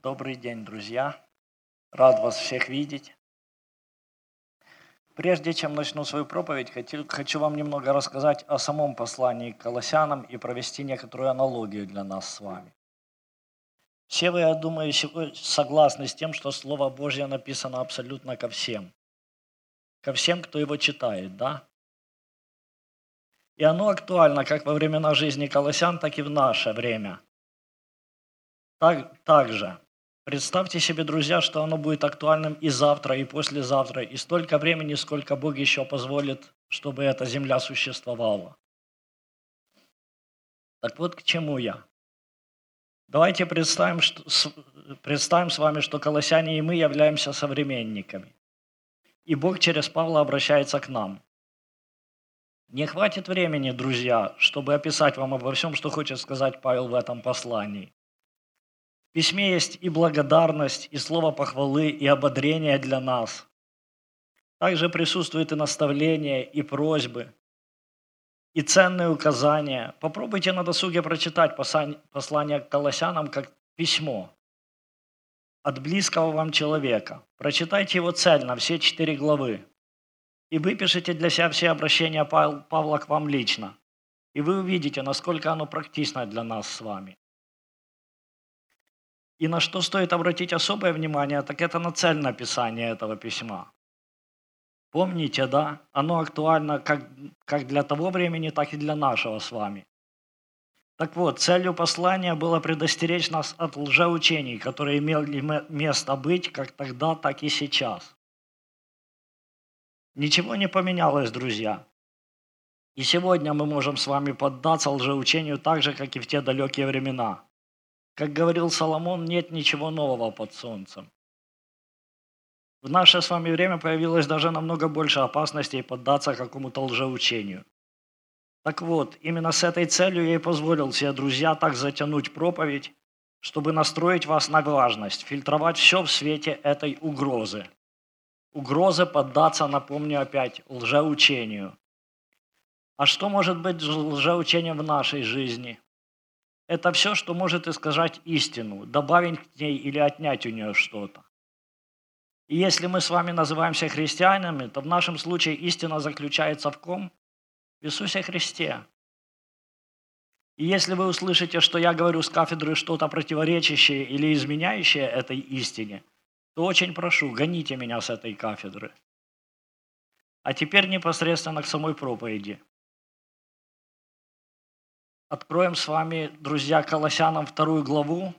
Добрый день, друзья. Рад вас всех видеть. Прежде чем начну свою проповедь, хочу, хочу вам немного рассказать о самом послании к Колоссянам и провести некоторую аналогию для нас с вами. Все вы, я думаю, согласны с тем, что Слово Божье написано абсолютно ко всем. Ко всем, кто его читает, да? И оно актуально как во времена жизни колоссян, так и в наше время. Так, также Представьте себе, друзья, что оно будет актуальным и завтра, и послезавтра, и столько времени, сколько Бог еще позволит, чтобы эта земля существовала. Так вот к чему я. Давайте представим, что, представим с вами, что колоссяне и мы являемся современниками. И Бог через Павла обращается к нам. Не хватит времени, друзья, чтобы описать вам обо всем, что хочет сказать Павел в этом послании. Письме есть и благодарность, и слово похвалы, и ободрение для нас. Также присутствует и наставление, и просьбы, и ценные указания. Попробуйте на досуге прочитать послание к Колоссянам как письмо от близкого вам человека. Прочитайте его цельно, все четыре главы. И выпишите для себя все обращения Павла к вам лично. И вы увидите, насколько оно практично для нас с вами. И на что стоит обратить особое внимание, так это на цель написания этого письма. Помните, да, оно актуально как, как для того времени, так и для нашего с вами. Так вот, целью послания было предостеречь нас от лжеучений, которые имели место быть как тогда, так и сейчас. Ничего не поменялось, друзья. И сегодня мы можем с вами поддаться лжеучению так же, как и в те далекие времена – как говорил Соломон, нет ничего нового под солнцем. В наше с вами время появилось даже намного больше опасностей поддаться какому-то лжеучению. Так вот, именно с этой целью я и позволил себе, друзья, так затянуть проповедь, чтобы настроить вас на важность, фильтровать все в свете этой угрозы. Угрозы поддаться, напомню опять, лжеучению. А что может быть лжеучением в нашей жизни? Это все, что может искажать истину, добавить к ней или отнять у нее что-то. И если мы с вами называемся христианами, то в нашем случае истина заключается в ком? В Иисусе Христе. И если вы услышите, что я говорю с кафедры что-то противоречащее или изменяющее этой истине, то очень прошу, гоните меня с этой кафедры. А теперь непосредственно к самой проповеди. Откроем с вами, друзья, Колоссянам вторую главу,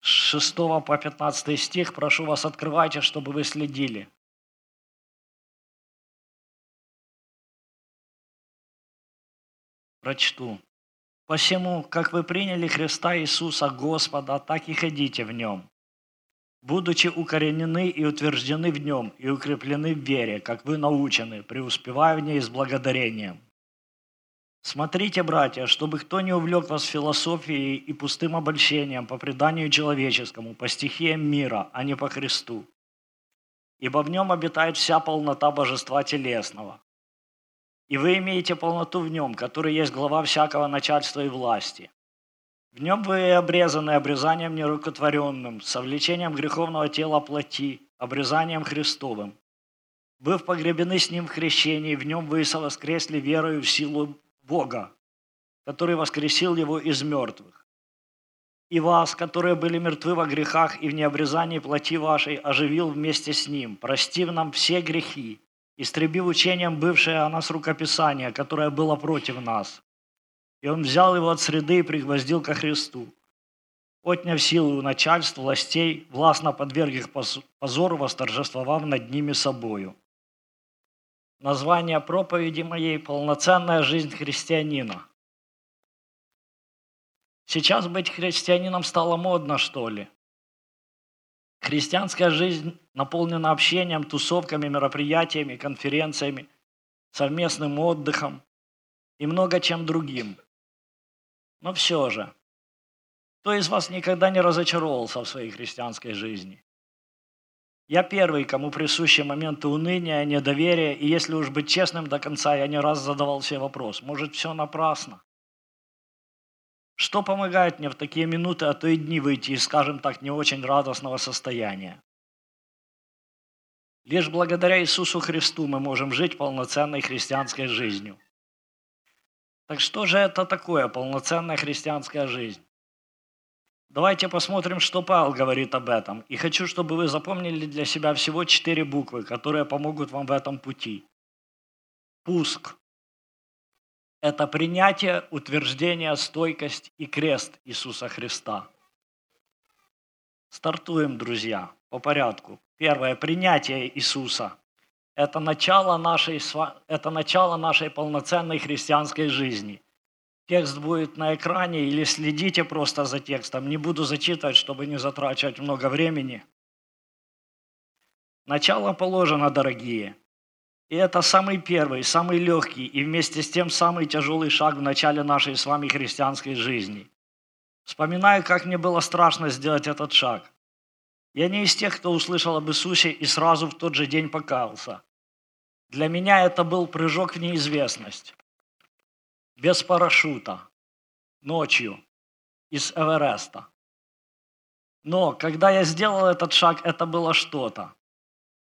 с 6 по 15 стих. Прошу вас, открывайте, чтобы вы следили. Прочту. «Посему, как вы приняли Христа Иисуса Господа, так и ходите в Нем, будучи укоренены и утверждены в Нем и укреплены в вере, как вы научены, преуспевая в ней с благодарением» Смотрите, братья, чтобы кто не увлек вас философией и пустым обольщением по преданию человеческому, по стихиям мира, а не по Христу. Ибо в нем обитает вся полнота божества телесного. И вы имеете полноту в нем, который есть глава всякого начальства и власти. В нем вы обрезаны обрезанием нерукотворенным, совлечением греховного тела плоти, обрезанием Христовым. Вы погребены с Ним в хрещении, в Нем вы воскресли верою в силу Бога, который воскресил его из мертвых. И вас, которые были мертвы во грехах и в необрезании плоти вашей, оживил вместе с Ним, простив нам все грехи, истребив учением бывшее о нас рукописание, которое было против нас. И Он взял его от среды и пригвоздил ко Христу, отняв силу у начальств, властей, властно подверг их позору, восторжествовав над ними собою. Название проповеди моей «Полноценная жизнь христианина». Сейчас быть христианином стало модно, что ли? Христианская жизнь наполнена общением, тусовками, мероприятиями, конференциями, совместным отдыхом и много чем другим. Но все же, кто из вас никогда не разочаровался в своей христианской жизни? Я первый, кому присущи моменты уныния, недоверия, и если уж быть честным до конца, я не раз задавал себе вопрос, может, все напрасно? Что помогает мне в такие минуты, а то и дни выйти из, скажем так, не очень радостного состояния? Лишь благодаря Иисусу Христу мы можем жить полноценной христианской жизнью. Так что же это такое полноценная христианская жизнь? Давайте посмотрим, что Павел говорит об этом. И хочу, чтобы вы запомнили для себя всего четыре буквы, которые помогут вам в этом пути. Пуск. Это принятие, утверждение, стойкость и крест Иисуса Христа. Стартуем, друзья, по порядку. Первое – принятие Иисуса. Это начало нашей, это начало нашей полноценной христианской жизни – Текст будет на экране или следите просто за текстом. Не буду зачитывать, чтобы не затрачивать много времени. Начало положено, дорогие. И это самый первый, самый легкий и вместе с тем самый тяжелый шаг в начале нашей с вами христианской жизни. Вспоминаю, как мне было страшно сделать этот шаг. Я не из тех, кто услышал об Иисусе и сразу в тот же день покаялся. Для меня это был прыжок в неизвестность без парашюта, ночью, из Эвереста. Но когда я сделал этот шаг, это было что-то.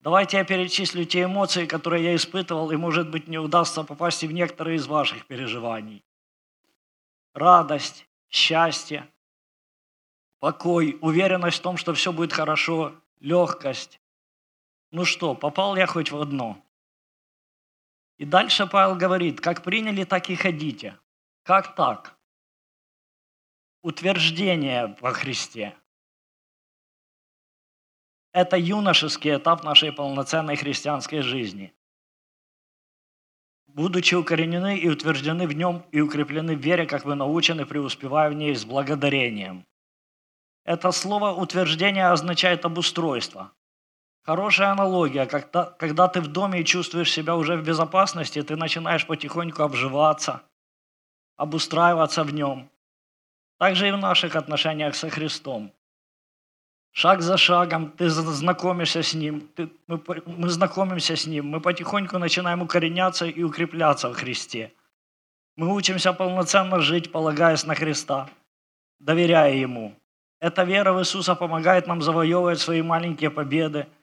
Давайте я перечислю те эмоции, которые я испытывал, и, может быть, не удастся попасть и в некоторые из ваших переживаний. Радость, счастье, покой, уверенность в том, что все будет хорошо, легкость. Ну что, попал я хоть в одно – и дальше Павел говорит, как приняли, так и ходите. Как так? Утверждение во Христе. Это юношеский этап нашей полноценной христианской жизни. Будучи укоренены и утверждены в нем и укреплены в вере, как вы научены, преуспевая в ней с благодарением. Это слово утверждение означает обустройство. Хорошая аналогия, когда, когда ты в доме и чувствуешь себя уже в безопасности, ты начинаешь потихоньку обживаться, обустраиваться в нем. Также и в наших отношениях со Христом. Шаг за шагом ты знакомишься с Ним, ты, мы, мы знакомимся с Ним, мы потихоньку начинаем укореняться и укрепляться в Христе. Мы учимся полноценно жить, полагаясь на Христа, доверяя Ему. Эта вера в Иисуса помогает нам завоевывать свои маленькие победы –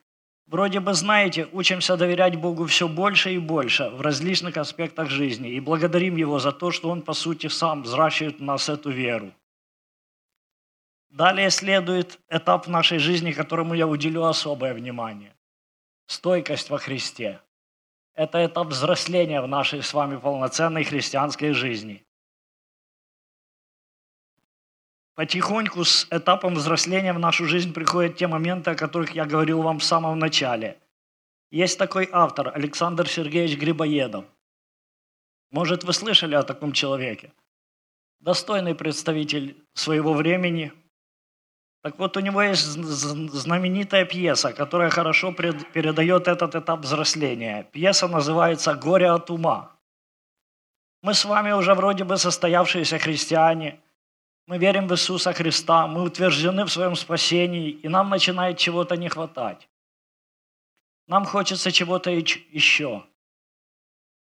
Вроде бы, знаете, учимся доверять Богу все больше и больше в различных аспектах жизни и благодарим Его за то, что Он, по сути, сам взращивает в нас эту веру. Далее следует этап нашей жизни, которому я уделю особое внимание. Стойкость во Христе. Это этап взросления в нашей с вами полноценной христианской жизни. Потихоньку с этапом взросления в нашу жизнь приходят те моменты, о которых я говорил вам в самом начале. Есть такой автор, Александр Сергеевич Грибоедов. Может, вы слышали о таком человеке? Достойный представитель своего времени. Так вот, у него есть знаменитая пьеса, которая хорошо передает этот этап взросления. Пьеса называется «Горе от ума». Мы с вами уже вроде бы состоявшиеся христиане – мы верим в Иисуса Христа, мы утверждены в своем спасении, и нам начинает чего-то не хватать. Нам хочется чего-то еще.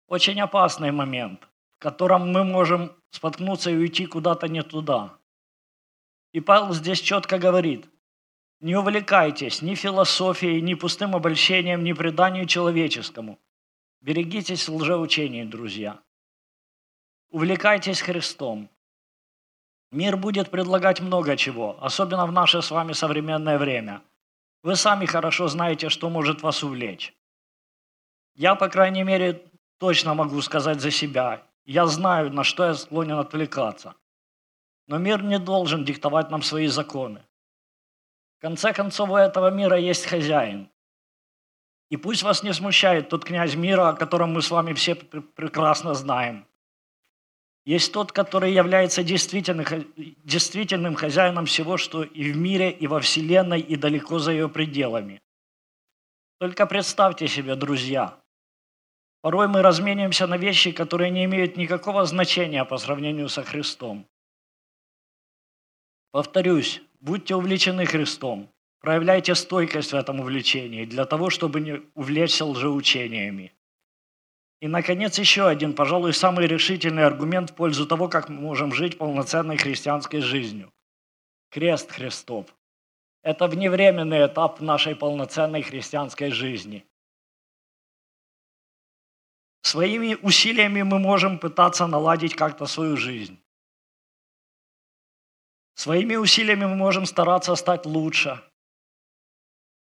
Очень опасный момент, в котором мы можем споткнуться и уйти куда-то не туда. И Павел здесь четко говорит, не увлекайтесь ни философией, ни пустым обольщением, ни преданию человеческому. Берегитесь лжеучений, друзья. Увлекайтесь Христом, Мир будет предлагать много чего, особенно в наше с вами современное время. Вы сами хорошо знаете, что может вас увлечь. Я, по крайней мере, точно могу сказать за себя. Я знаю, на что я склонен отвлекаться. Но мир не должен диктовать нам свои законы. В конце концов, у этого мира есть хозяин. И пусть вас не смущает тот князь мира, о котором мы с вами все прекрасно знаем. Есть тот, который является действительным хозяином всего, что и в мире, и во Вселенной, и далеко за ее пределами. Только представьте себе, друзья, порой мы размениваемся на вещи, которые не имеют никакого значения по сравнению со Христом. Повторюсь, будьте увлечены Христом, проявляйте стойкость в этом увлечении для того, чтобы не увлечься лжеучениями. И, наконец, еще один, пожалуй, самый решительный аргумент в пользу того, как мы можем жить полноценной христианской жизнью. Крест Христов. Это вневременный этап нашей полноценной христианской жизни. Своими усилиями мы можем пытаться наладить как-то свою жизнь. Своими усилиями мы можем стараться стать лучше,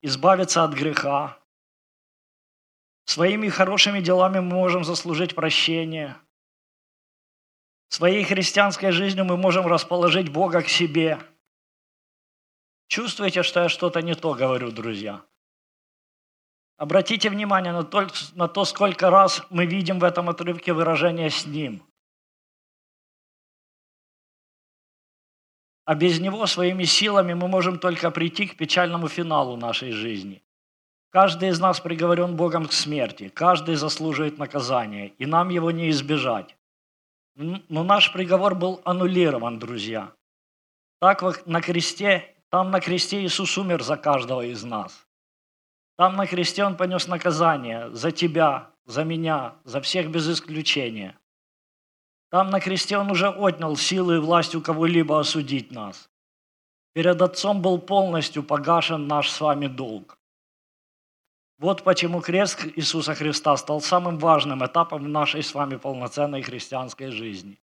избавиться от греха. Своими хорошими делами мы можем заслужить прощение. Своей христианской жизнью мы можем расположить Бога к себе. Чувствуете, что я что-то не то говорю, друзья? Обратите внимание на то, на то, сколько раз мы видим в этом отрывке выражение «с Ним». А без Него своими силами мы можем только прийти к печальному финалу нашей жизни. Каждый из нас приговорен Богом к смерти, каждый заслуживает наказания, и нам его не избежать. Но наш приговор был аннулирован, друзья. Так на кресте, там на кресте Иисус умер за каждого из нас. Там на кресте Он понес наказание за тебя, за меня, за всех без исключения. Там на кресте Он уже отнял силы и власть у кого-либо осудить нас. Перед Отцом был полностью погашен наш с вами долг. Вот почему крест Иисуса Христа стал самым важным этапом нашей с вами полноценной христианской жизни.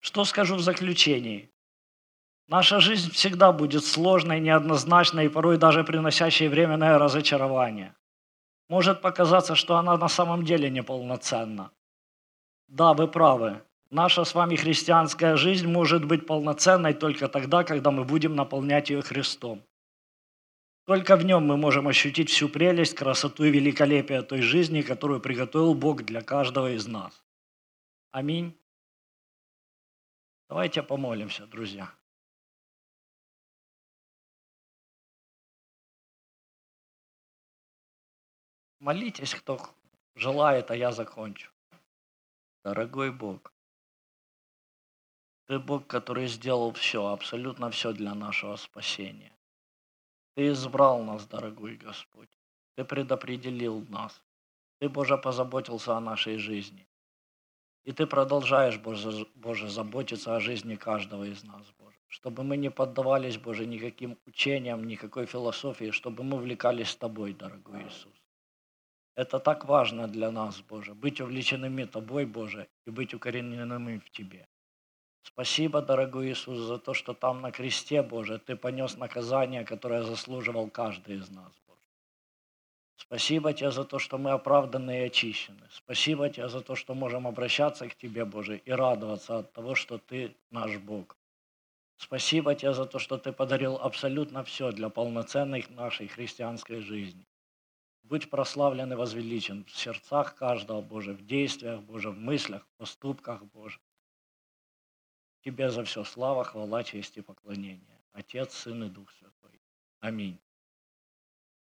Что скажу в заключении? Наша жизнь всегда будет сложной, неоднозначной и порой даже приносящей временное разочарование. Может показаться, что она на самом деле неполноценна. Да, вы правы. Наша с вами христианская жизнь может быть полноценной только тогда, когда мы будем наполнять ее Христом. Только в нем мы можем ощутить всю прелесть, красоту и великолепие той жизни, которую приготовил Бог для каждого из нас. Аминь. Давайте помолимся, друзья. Молитесь, кто желает, а я закончу. Дорогой Бог, Ты Бог, который сделал все, абсолютно все для нашего спасения. Ты избрал нас, дорогой Господь. Ты предопределил нас. Ты, Боже, позаботился о нашей жизни. И Ты продолжаешь, Боже, Боже, заботиться о жизни каждого из нас, Боже. Чтобы мы не поддавались, Боже, никаким учениям, никакой философии, чтобы мы увлекались Тобой, дорогой Иисус. Это так важно для нас, Боже, быть увлеченными Тобой, Боже, и быть укорененными в Тебе. Спасибо, дорогой Иисус, за то, что там на кресте, Боже, Ты понес наказание, которое заслуживал каждый из нас, Боже. Спасибо Тебе за то, что мы оправданы и очищены. Спасибо Тебе за то, что можем обращаться к Тебе, Боже, и радоваться от того, что Ты наш Бог. Спасибо Тебе за то, что Ты подарил абсолютно все для полноценной нашей христианской жизни. Будь прославлен и возвеличен в сердцах каждого, Боже, в действиях, Боже, в мыслях, в поступках, Боже. Тебе за все слава, хвала, честь и поклонение. Отец, Сын и Дух Святой. Аминь.